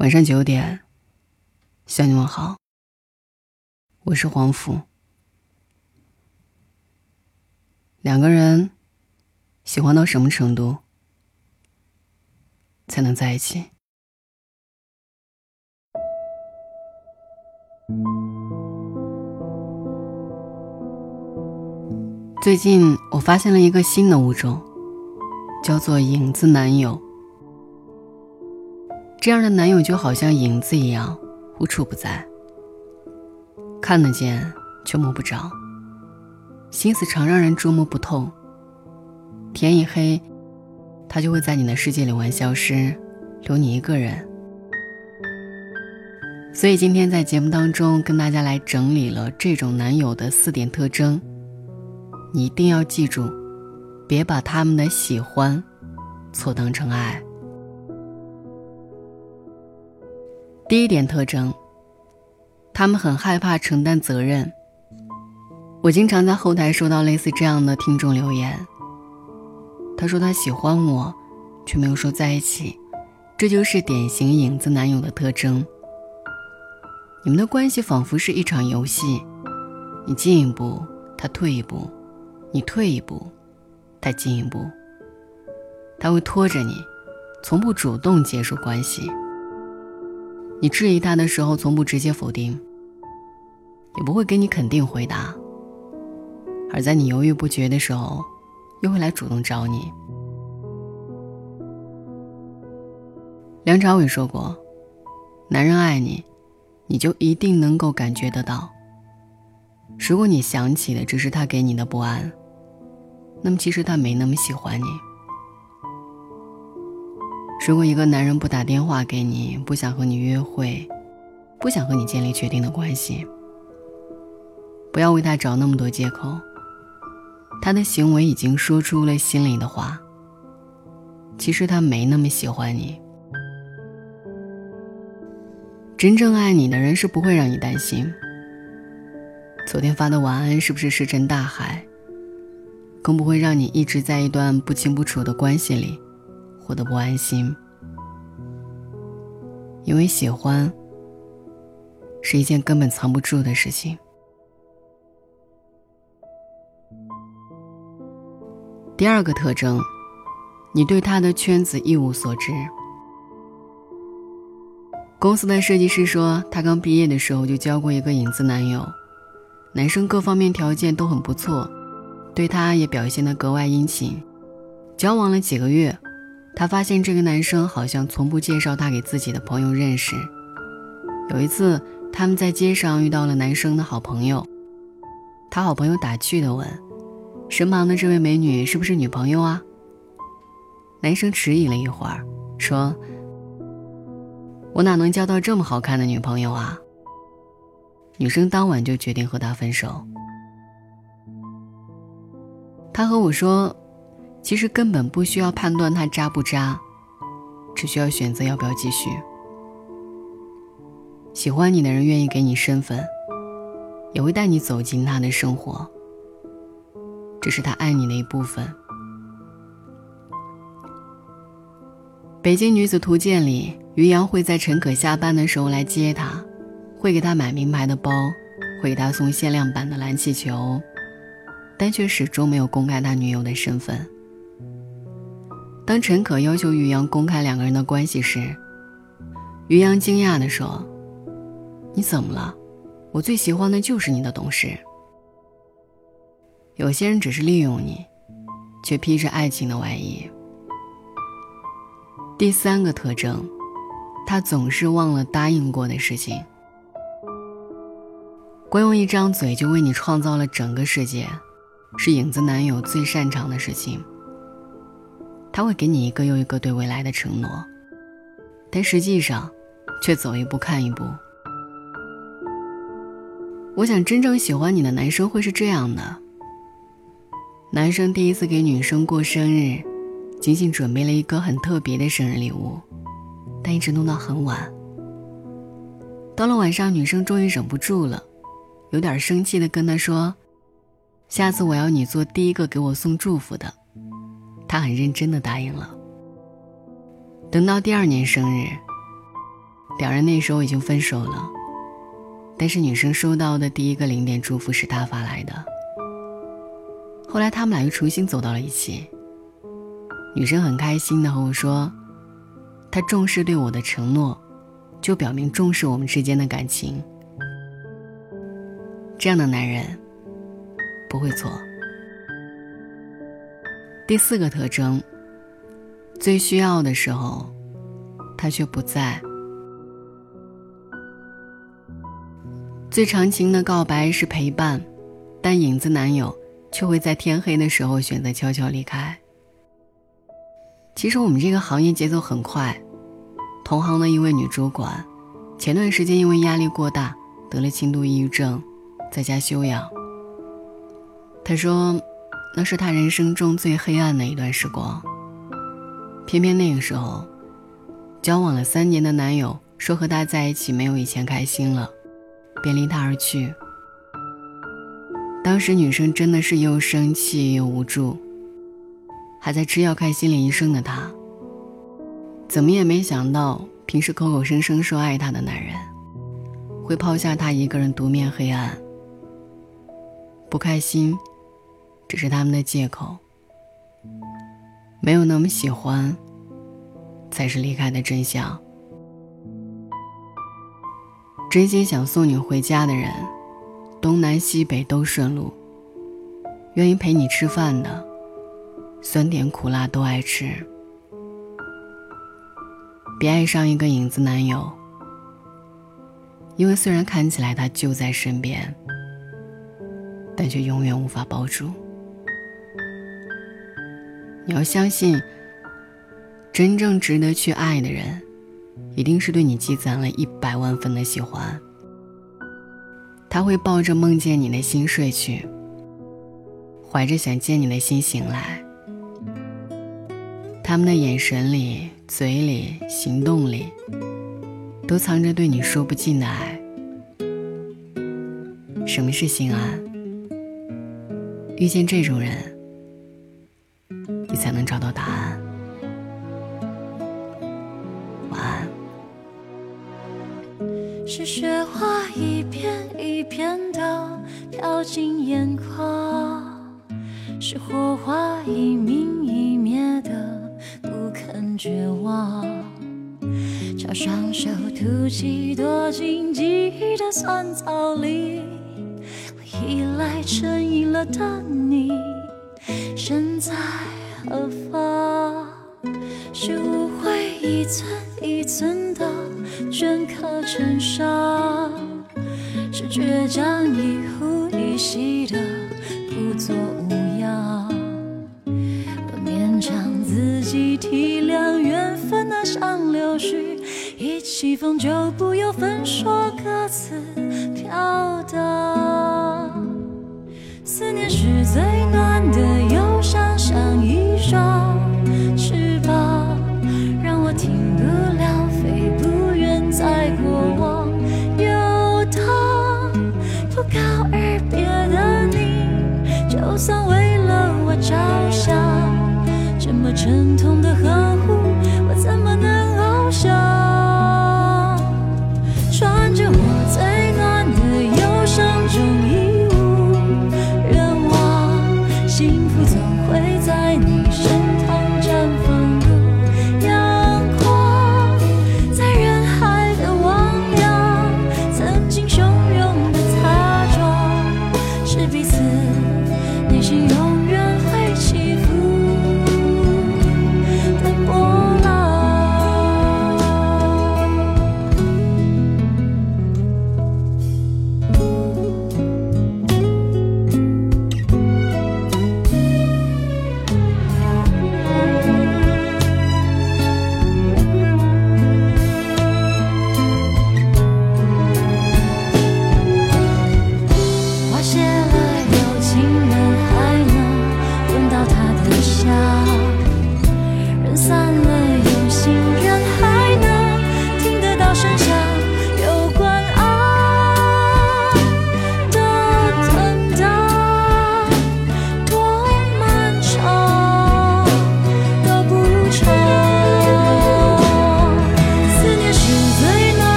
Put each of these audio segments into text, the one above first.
晚上九点，向你们好。我是黄甫。两个人喜欢到什么程度才能在一起？最近我发现了一个新的物种，叫做影子男友。这样的男友就好像影子一样，无处不在，看得见却摸不着，心思常让人捉摸不透。天一黑，他就会在你的世界里玩消失，留你一个人。所以今天在节目当中跟大家来整理了这种男友的四点特征，你一定要记住，别把他们的喜欢错当成爱。第一点特征，他们很害怕承担责任。我经常在后台收到类似这样的听众留言。他说他喜欢我，却没有说在一起，这就是典型影子男友的特征。你们的关系仿佛是一场游戏，你进一步，他退一步；你退一步，他进一步。他会拖着你，从不主动结束关系。你质疑他的时候，从不直接否定，也不会给你肯定回答；而在你犹豫不决的时候，又会来主动找你。梁朝伟说过：“男人爱你，你就一定能够感觉得到。如果你想起的只是他给你的不安，那么其实他没那么喜欢你。”如果一个男人不打电话给你，不想和你约会，不想和你建立确定的关系，不要为他找那么多借口。他的行为已经说出了心里的话。其实他没那么喜欢你。真正爱你的人是不会让你担心。昨天发的晚安是不是石沉大海？更不会让你一直在一段不清不楚的关系里。活得不安心，因为喜欢是一件根本藏不住的事情。第二个特征，你对他的圈子一无所知。公司的设计师说，他刚毕业的时候就交过一个影子男友，男生各方面条件都很不错，对他也表现得格外殷勤。交往了几个月。他发现这个男生好像从不介绍他给自己的朋友认识。有一次，他们在街上遇到了男生的好朋友，他好朋友打趣地问：“身旁的这位美女是不是女朋友啊？”男生迟疑了一会儿，说：“我哪能交到这么好看的女朋友啊？”女生当晚就决定和他分手。他和我说。其实根本不需要判断他渣不渣，只需要选择要不要继续。喜欢你的人愿意给你身份，也会带你走进他的生活。这是他爱你的一部分。《北京女子图鉴》里，于洋会在陈可下班的时候来接她，会给她买名牌的包，会给她送限量版的蓝气球，但却始终没有公开他女友的身份。当陈可要求于洋公开两个人的关系时，于洋惊讶地说：“你怎么了？我最喜欢的就是你的懂事。有些人只是利用你，却披着爱情的外衣。”第三个特征，他总是忘了答应过的事情。光用一张嘴就为你创造了整个世界，是影子男友最擅长的事情。他会给你一个又一个对未来的承诺，但实际上，却走一步看一步。我想，真正喜欢你的男生会是这样的：男生第一次给女生过生日，精心准备了一个很特别的生日礼物，但一直弄到很晚。到了晚上，女生终于忍不住了，有点生气的跟他说：“下次我要你做第一个给我送祝福的。”他很认真的答应了。等到第二年生日，两人那时候已经分手了，但是女生收到的第一个零点祝福是他发来的。后来他们俩又重新走到了一起。女生很开心的和我说：“他重视对我的承诺，就表明重视我们之间的感情。这样的男人不会错。”第四个特征，最需要的时候，他却不在。最长情的告白是陪伴，但影子男友却会在天黑的时候选择悄悄离开。其实我们这个行业节奏很快，同行的一位女主管，前段时间因为压力过大得了轻度抑郁症，在家休养。她说。那是他人生中最黑暗的一段时光。偏偏那个时候，交往了三年的男友说和他在一起没有以前开心了，便离他而去。当时女生真的是又生气又无助，还在吃药看心理医生的她，怎么也没想到，平时口口声声说爱她的男人，会抛下她一个人独面黑暗。不开心。只是他们的借口，没有那么喜欢，才是离开的真相。真心想送你回家的人，东南西北都顺路；愿意陪你吃饭的，酸甜苦辣都爱吃。别爱上一个影子男友，因为虽然看起来他就在身边，但却永远无法抱住。你要相信，真正值得去爱的人，一定是对你积攒了一百万分的喜欢。他会抱着梦见你的心睡去，怀着想见你的心醒来。他们的眼神里、嘴里、行动里，都藏着对你说不尽的爱。什么是心安？遇见这种人。你才能找到答案。晚安。是雪花一片一片的飘进眼眶，是火花一明一灭的不肯绝望。叫双手吐气，躲进记忆的酸草里，我依赖成瘾了的你，身在。何方？是误会一寸一寸的镌刻成伤，是倔强一呼一吸的不作无恙。多勉强自己体谅缘分，那像流絮，一起风就不由分说各自飘荡。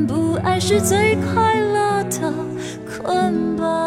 不爱是最快乐的捆绑。